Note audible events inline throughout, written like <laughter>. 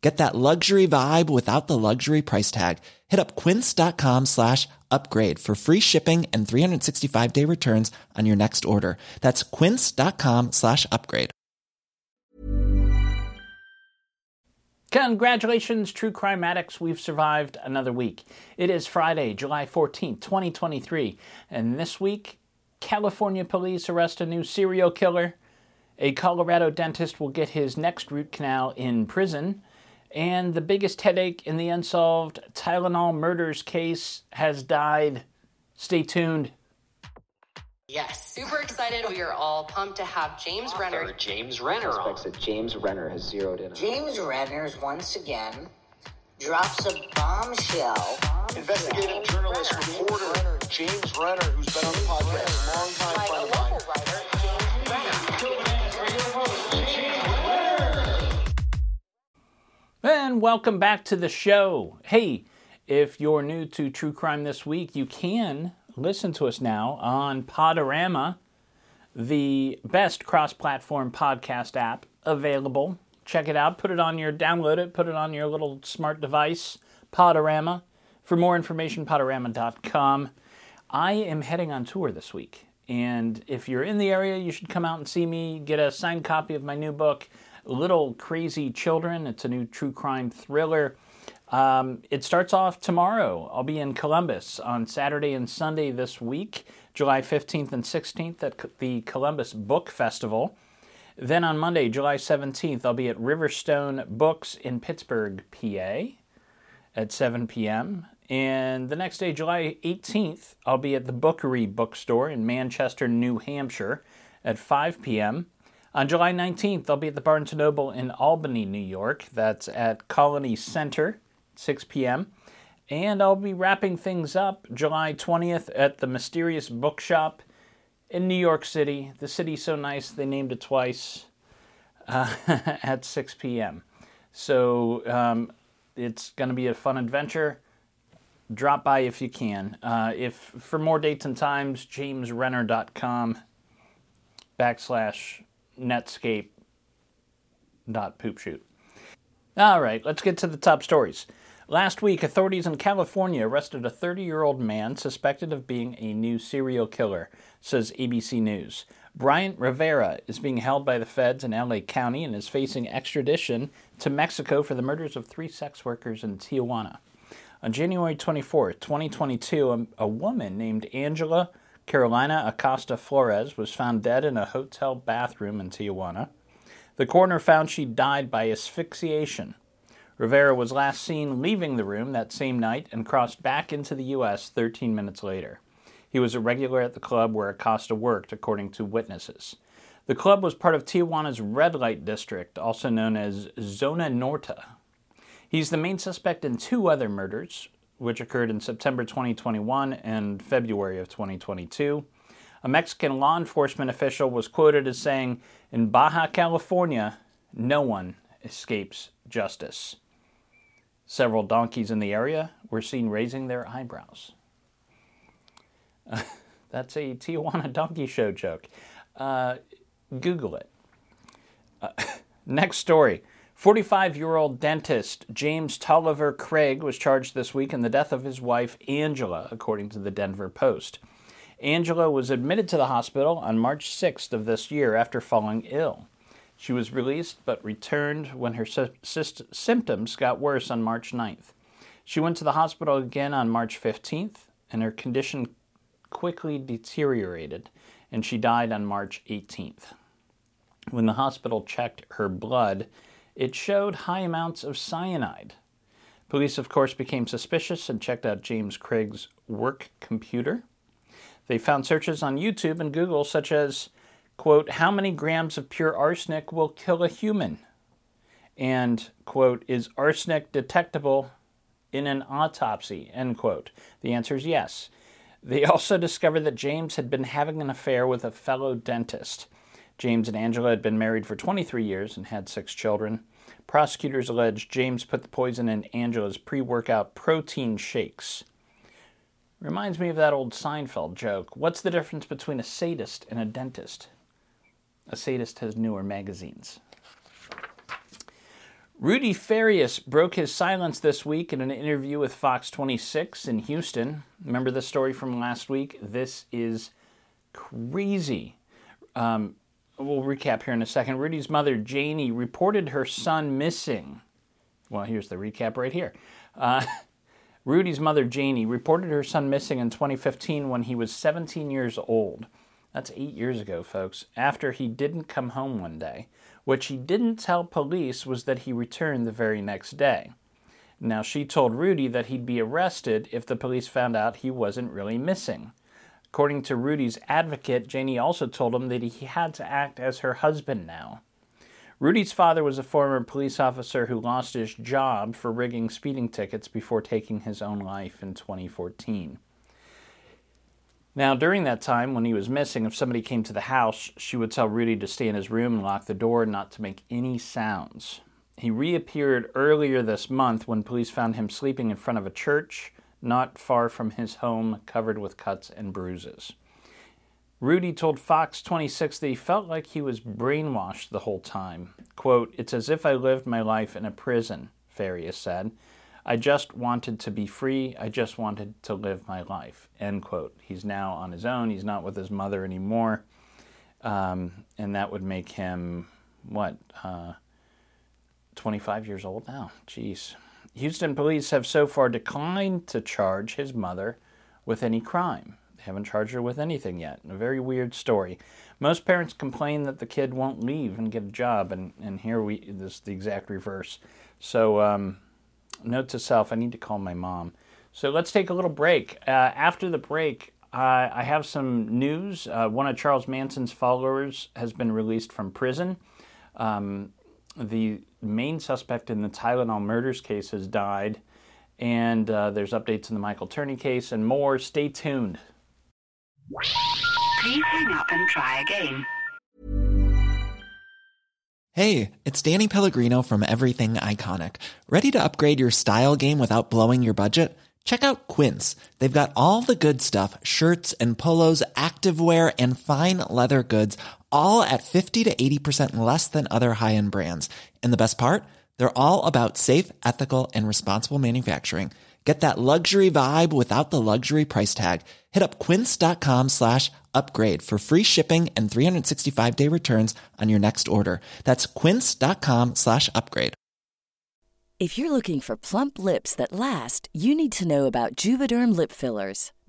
Get that luxury vibe without the luxury price tag. Hit up quince.com slash upgrade for free shipping and 365 day returns on your next order. That's quince.com slash upgrade. Congratulations, True Crime Addicts. We've survived another week. It is Friday, July 14th, 2023. And this week, California police arrest a new serial killer. A Colorado dentist will get his next root canal in prison. And the biggest headache in the unsolved Tylenol murders case has died. Stay tuned. Yes, super excited. We are all pumped to have James Renner. James Renner on. Suspects that James Renner has zeroed in on. James Renner's once again drops a bombshell. Investigative journalist, reporter James Renner, who's been on the podcast, longtime friend And welcome back to the show. Hey, if you're new to True Crime this week, you can listen to us now on Podurama, the best cross platform podcast app available. Check it out, put it on your, download it, put it on your little smart device, Podurama. For more information, podurama.com. I am heading on tour this week. And if you're in the area, you should come out and see me, get a signed copy of my new book, Little Crazy Children. It's a new true crime thriller. Um, it starts off tomorrow. I'll be in Columbus on Saturday and Sunday this week, July 15th and 16th at the Columbus Book Festival. Then on Monday, July 17th, I'll be at Riverstone Books in Pittsburgh, PA at 7 p.m. And the next day, July 18th, I'll be at the Bookery Bookstore in Manchester, New Hampshire at 5 p.m. On July 19th, I'll be at the Barnes & Noble in Albany, New York. That's at Colony Center, 6 p.m. And I'll be wrapping things up July 20th at the Mysterious Bookshop in New York City. The city's so nice, they named it twice uh, <laughs> at 6 p.m. So um, it's going to be a fun adventure. Drop by if you can. Uh, if For more dates and times, jamesrenner.com backslash netscape dot poop shoot. All right, let's get to the top stories. Last week, authorities in California arrested a 30 year old man suspected of being a new serial killer, says ABC News. Bryant Rivera is being held by the feds in LA County and is facing extradition to Mexico for the murders of three sex workers in Tijuana. On January 24, 2022, a, a woman named Angela Carolina Acosta Flores was found dead in a hotel bathroom in Tijuana. The coroner found she died by asphyxiation. Rivera was last seen leaving the room that same night and crossed back into the U.S. 13 minutes later. He was a regular at the club where Acosta worked, according to witnesses. The club was part of Tijuana's red light district, also known as Zona Norte. He's the main suspect in two other murders, which occurred in September 2021 and February of 2022. A Mexican law enforcement official was quoted as saying, In Baja California, no one escapes justice. Several donkeys in the area were seen raising their eyebrows. <laughs> That's a Tijuana Donkey Show joke. Uh, Google it. Uh, <laughs> next story. 45 year old dentist James Tolliver Craig was charged this week in the death of his wife Angela, according to the Denver Post. Angela was admitted to the hospital on March 6th of this year after falling ill. She was released but returned when her sy- symptoms got worse on March 9th. She went to the hospital again on March 15th, and her condition quickly deteriorated, and she died on March 18th. When the hospital checked her blood, it showed high amounts of cyanide. Police, of course, became suspicious and checked out James Craig's work computer. They found searches on YouTube and Google such as, quote, how many grams of pure arsenic will kill a human? And, quote, is arsenic detectable in an autopsy, end quote. The answer is yes. They also discovered that James had been having an affair with a fellow dentist. James and Angela had been married for 23 years and had six children. Prosecutors allege James put the poison in Angela's pre workout protein shakes. Reminds me of that old Seinfeld joke. What's the difference between a sadist and a dentist? A sadist has newer magazines. Rudy Farias broke his silence this week in an interview with Fox 26 in Houston. Remember the story from last week? This is crazy. Um, we'll recap here in a second. Rudy's mother, Janie, reported her son missing. Well, here's the recap right here. Uh, <laughs> Rudy's mother, Janie, reported her son missing in 2015 when he was 17 years old. That's eight years ago, folks, after he didn't come home one day. What she didn't tell police was that he returned the very next day. Now, she told Rudy that he'd be arrested if the police found out he wasn't really missing. According to Rudy's advocate, Janie also told him that he had to act as her husband now. Rudy's father was a former police officer who lost his job for rigging speeding tickets before taking his own life in 2014. Now, during that time when he was missing, if somebody came to the house, she would tell Rudy to stay in his room and lock the door, not to make any sounds. He reappeared earlier this month when police found him sleeping in front of a church not far from his home, covered with cuts and bruises. Rudy told Fox 26 that he felt like he was brainwashed the whole time. Quote, It's as if I lived my life in a prison, Farias said. I just wanted to be free. I just wanted to live my life. End quote. He's now on his own. He's not with his mother anymore. Um, and that would make him, what, uh, 25 years old now? Jeez. Houston police have so far declined to charge his mother with any crime. They haven't charged her with anything yet. A very weird story. Most parents complain that the kid won't leave and get a job, and, and here we this is the exact reverse. So, um, note to self: I need to call my mom. So let's take a little break. Uh, after the break, uh, I have some news. Uh, one of Charles Manson's followers has been released from prison. Um, the main suspect in the Tylenol murders case has died, and uh, there's updates in the Michael Turney case and more. Stay tuned. Please hang up and try again. Hey, it's Danny Pellegrino from Everything Iconic. Ready to upgrade your style game without blowing your budget? Check out Quince. They've got all the good stuff shirts and polos, activewear, and fine leather goods, all at 50 to 80% less than other high end brands. And the best part? They're all about safe, ethical, and responsible manufacturing. Get that luxury vibe without the luxury price tag. Hit up quince.com slash upgrade for free shipping and 365 day returns on your next order. That's quince.com slash upgrade. If you're looking for plump lips that last, you need to know about Juvederm lip fillers.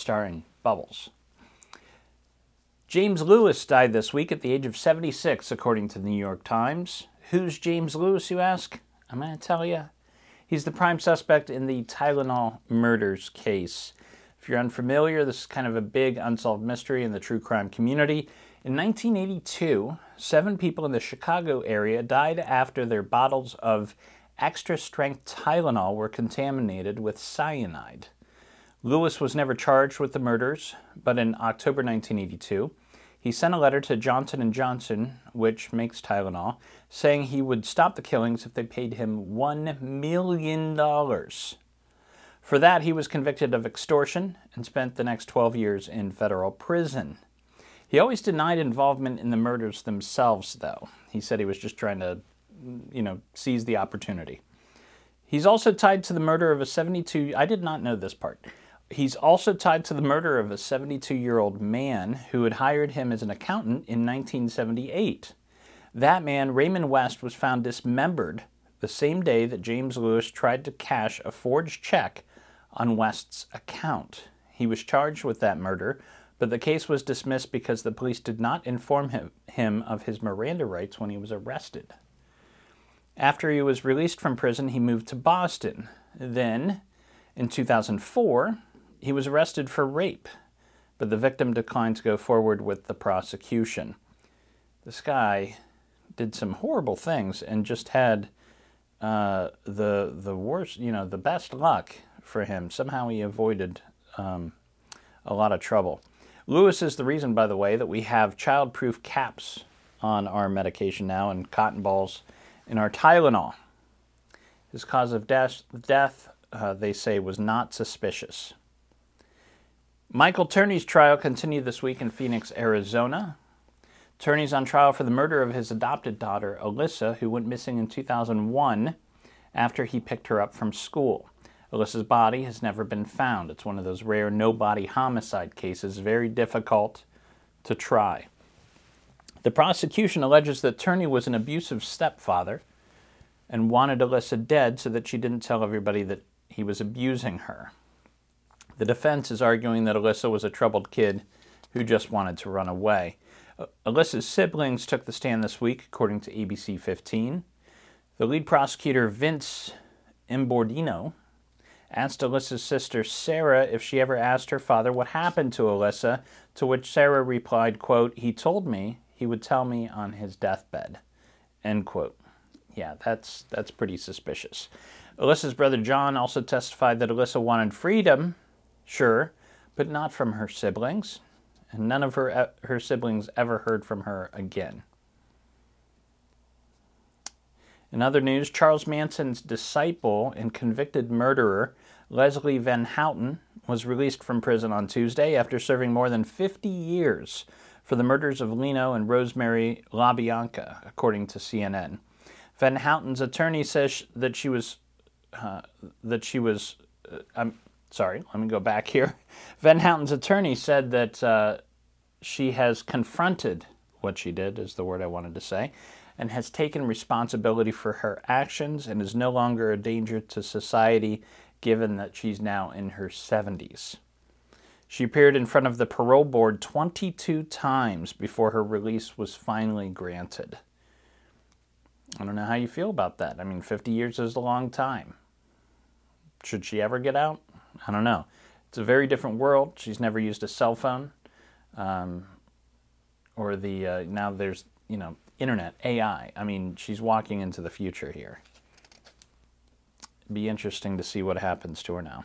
starring Bubbles. James Lewis died this week at the age of 76, according to the New York Times. Who's James Lewis, you ask? I'm going to tell you. He's the prime suspect in the Tylenol murders case. If you're unfamiliar, this is kind of a big unsolved mystery in the true crime community. In 1982, seven people in the Chicago area died after their bottles of extra strength Tylenol were contaminated with cyanide. Lewis was never charged with the murders, but in October 1982, he sent a letter to Johnson & Johnson, which makes Tylenol, saying he would stop the killings if they paid him $1 million. For that, he was convicted of extortion and spent the next 12 years in federal prison. He always denied involvement in the murders themselves, though. He said he was just trying to, you know, seize the opportunity. He's also tied to the murder of a 72 I did not know this part. He's also tied to the murder of a 72-year-old man who had hired him as an accountant in 1978. That man, Raymond West, was found dismembered the same day that James Lewis tried to cash a forged check on West's account. He was charged with that murder, but the case was dismissed because the police did not inform him, him of his Miranda rights when he was arrested. After he was released from prison, he moved to Boston. Then, in 2004, he was arrested for rape, but the victim declined to go forward with the prosecution. This guy did some horrible things and just had uh, the the worst, you know, the best luck for him. Somehow he avoided um, a lot of trouble. Lewis is the reason, by the way, that we have child-proof caps on our medication now and cotton balls in our Tylenol. His cause of death, death uh, they say, was not suspicious. Michael Turney's trial continued this week in Phoenix, Arizona. Turney's on trial for the murder of his adopted daughter, Alissa, who went missing in 2001 after he picked her up from school. Alissa's body has never been found. It's one of those rare no body homicide cases, very difficult to try. The prosecution alleges that Turney was an abusive stepfather and wanted Alissa dead so that she didn't tell everybody that he was abusing her. The defense is arguing that Alissa was a troubled kid who just wanted to run away. Alissa's siblings took the stand this week, according to ABC 15. The lead prosecutor, Vince Imbordino, asked Alissa's sister Sarah if she ever asked her father what happened to Alissa, to which Sarah replied, quote, He told me he would tell me on his deathbed. End quote. Yeah, that's that's pretty suspicious. Alissa's brother John also testified that Alissa wanted freedom Sure, but not from her siblings, and none of her, her siblings ever heard from her again. In other news, Charles Manson's disciple and convicted murderer, Leslie Van Houten, was released from prison on Tuesday after serving more than 50 years for the murders of Leno and Rosemary LaBianca, according to CNN. Van Houten's attorney says that she was uh, that she was uh, um, sorry, let me go back here. <laughs> Van Houten's attorney said that uh, she has confronted what she did, is the word I wanted to say, and has taken responsibility for her actions and is no longer a danger to society given that she's now in her 70s. She appeared in front of the parole board 22 times before her release was finally granted. I don't know how you feel about that. I mean, 50 years is a long time. Should she ever get out? I don't know. It's a very different world. She's never used a cell phone, um, or the uh, now there's you know internet, AI. I mean, she's walking into the future here. Be interesting to see what happens to her now.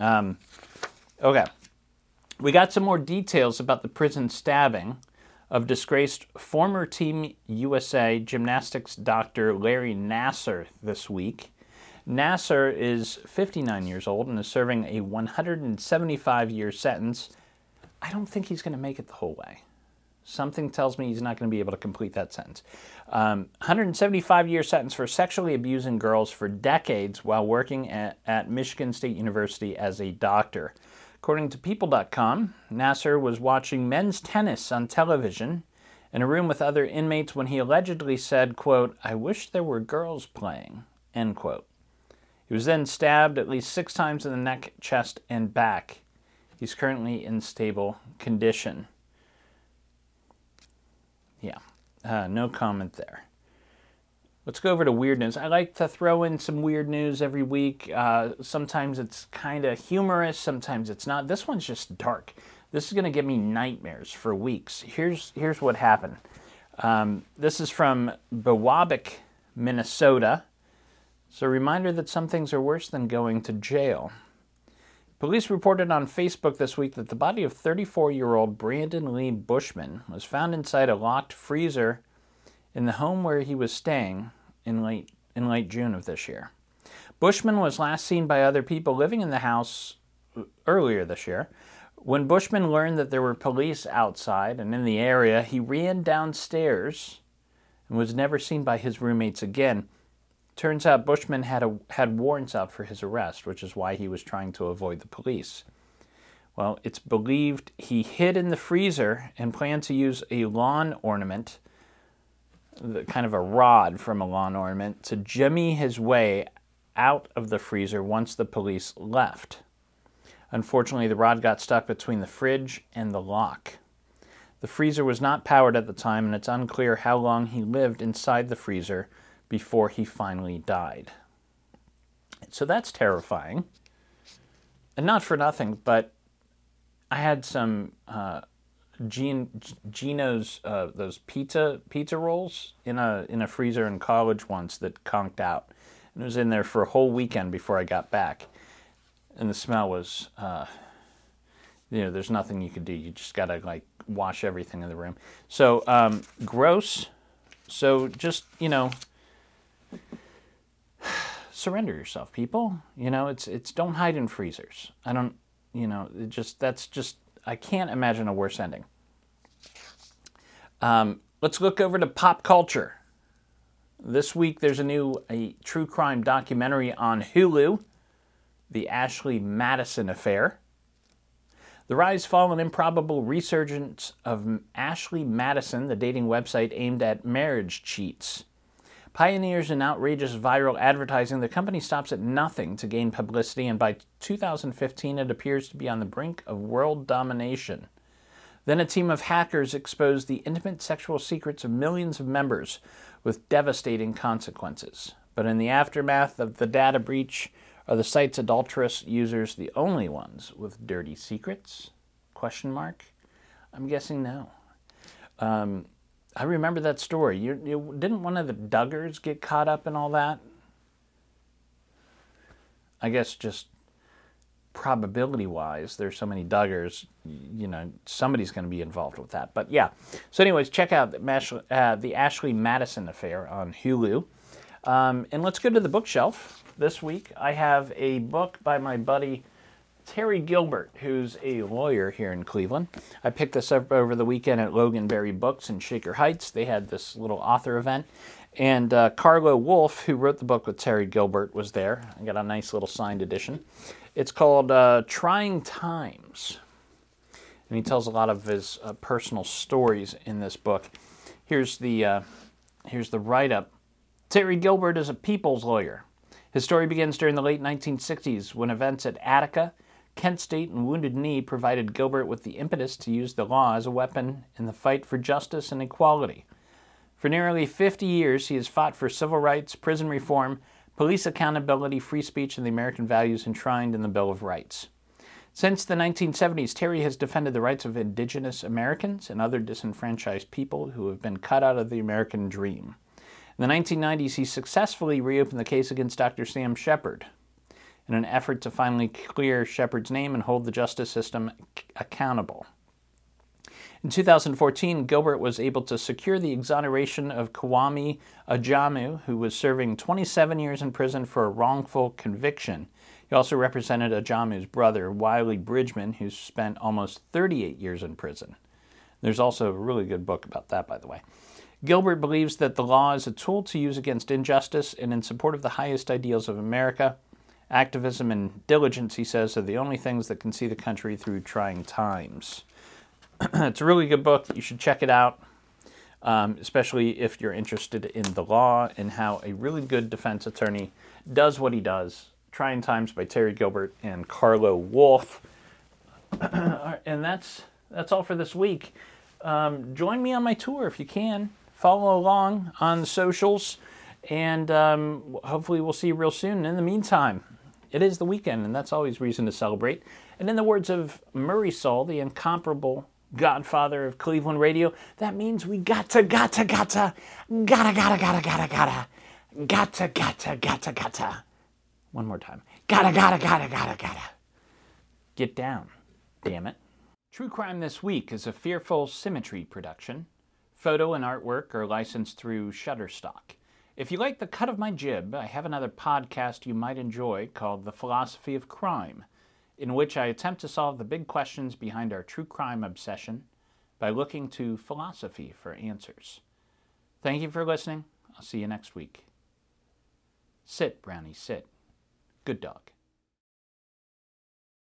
Um, okay. We got some more details about the prison stabbing of disgraced former Team USA gymnastics doctor Larry Nassar this week. Nassar is 59 years old and is serving a 175 year sentence. I don't think he's going to make it the whole way. Something tells me he's not going to be able to complete that sentence. Um, 175 year sentence for sexually abusing girls for decades while working at, at Michigan State University as a doctor. According to People.com, Nassar was watching men's tennis on television in a room with other inmates when he allegedly said, quote, I wish there were girls playing, end quote. He was then stabbed at least six times in the neck, chest, and back. He's currently in stable condition. Yeah, uh, no comment there. Let's go over to weird news. I like to throw in some weird news every week. Uh, sometimes it's kind of humorous, sometimes it's not. This one's just dark. This is going to give me nightmares for weeks. Here's here's what happened. Um, this is from Biwabik, Minnesota. It's a reminder that some things are worse than going to jail. Police reported on Facebook this week that the body of 34 year old Brandon Lee Bushman was found inside a locked freezer in the home where he was staying in late, in late June of this year. Bushman was last seen by other people living in the house earlier this year. When Bushman learned that there were police outside and in the area, he ran downstairs and was never seen by his roommates again. Turns out Bushman had, a, had warrants out for his arrest, which is why he was trying to avoid the police. Well, it's believed he hid in the freezer and planned to use a lawn ornament kind of a rod from a lawn ornament to jimmy his way out of the freezer once the police left. Unfortunately, the rod got stuck between the fridge and the lock. The freezer was not powered at the time, and it's unclear how long he lived inside the freezer before he finally died. So that's terrifying. And not for nothing, but I had some uh, Jeno's uh, those pizza pizza rolls in a in a freezer in college once that conked out, and it was in there for a whole weekend before I got back, and the smell was, uh, you know, there's nothing you could do. You just gotta like wash everything in the room. So um, gross. So just you know, surrender yourself, people. You know, it's it's don't hide in freezers. I don't. You know, it just that's just I can't imagine a worse ending. Um, let's look over to pop culture. This week, there's a new a true crime documentary on Hulu, The Ashley Madison Affair. The rise, fall, and improbable resurgence of Ashley Madison, the dating website aimed at marriage cheats. Pioneers in outrageous viral advertising, the company stops at nothing to gain publicity, and by 2015, it appears to be on the brink of world domination. Then a team of hackers exposed the intimate sexual secrets of millions of members with devastating consequences. But in the aftermath of the data breach, are the site's adulterous users the only ones with dirty secrets? Question mark. I'm guessing no. Um, I remember that story. You, you, didn't one of the Duggars get caught up in all that? I guess just probability wise, there's so many Duggars, you know, somebody's going to be involved with that. But yeah. So, anyways, check out the, uh, the Ashley Madison affair on Hulu. Um, and let's go to the bookshelf. This week, I have a book by my buddy Terry Gilbert, who's a lawyer here in Cleveland. I picked this up over the weekend at Loganberry Books in Shaker Heights. They had this little author event. And uh, Carlo Wolff, who wrote the book with Terry Gilbert, was there. I got a nice little signed edition. It's called uh, Trying Times. And he tells a lot of his uh, personal stories in this book. Here's the, uh, here's the write up Terry Gilbert is a people's lawyer. His story begins during the late 1960s when events at Attica Kent State and Wounded Knee provided Gilbert with the impetus to use the law as a weapon in the fight for justice and equality. For nearly 50 years, he has fought for civil rights, prison reform, police accountability, free speech, and the American values enshrined in the Bill of Rights. Since the 1970s, Terry has defended the rights of indigenous Americans and other disenfranchised people who have been cut out of the American dream. In the 1990s, he successfully reopened the case against Dr. Sam Sheppard in an effort to finally clear Sheppard's name and hold the justice system accountable. In 2014, Gilbert was able to secure the exoneration of Kwame Ajamu, who was serving 27 years in prison for a wrongful conviction he also represented Ajamu's brother, Wiley Bridgeman, who spent almost 38 years in prison. There's also a really good book about that, by the way. Gilbert believes that the law is a tool to use against injustice and in support of the highest ideals of America. Activism and diligence, he says, are the only things that can see the country through trying times. <clears throat> it's a really good book. You should check it out, um, especially if you're interested in the law and how a really good defense attorney does what he does Trying Times by Terry Gilbert and Carlo Wolff. <clears throat> and that's that's all for this week. Um, join me on my tour if you can. Follow along on the socials, and um, hopefully we'll see you real soon. In the meantime, it is the weekend, and that's always reason to celebrate. And in the words of Murray Saul, the incomparable godfather of Cleveland radio, that means we gotta, gotta, gotta, gotta, gotta, gotta, gotta, gotta, gotta, gotta, gotta, gotta. One more time. Gotta, gotta, gotta, gotta, gotta. Get down, damn it. True Crime This Week is a Fearful Symmetry production. Photo and artwork are licensed through Shutterstock. If you like the cut of my jib, I have another podcast you might enjoy called The Philosophy of Crime, in which I attempt to solve the big questions behind our true crime obsession by looking to philosophy for answers. Thank you for listening. I'll see you next week. Sit, Brownie, sit. Good dog.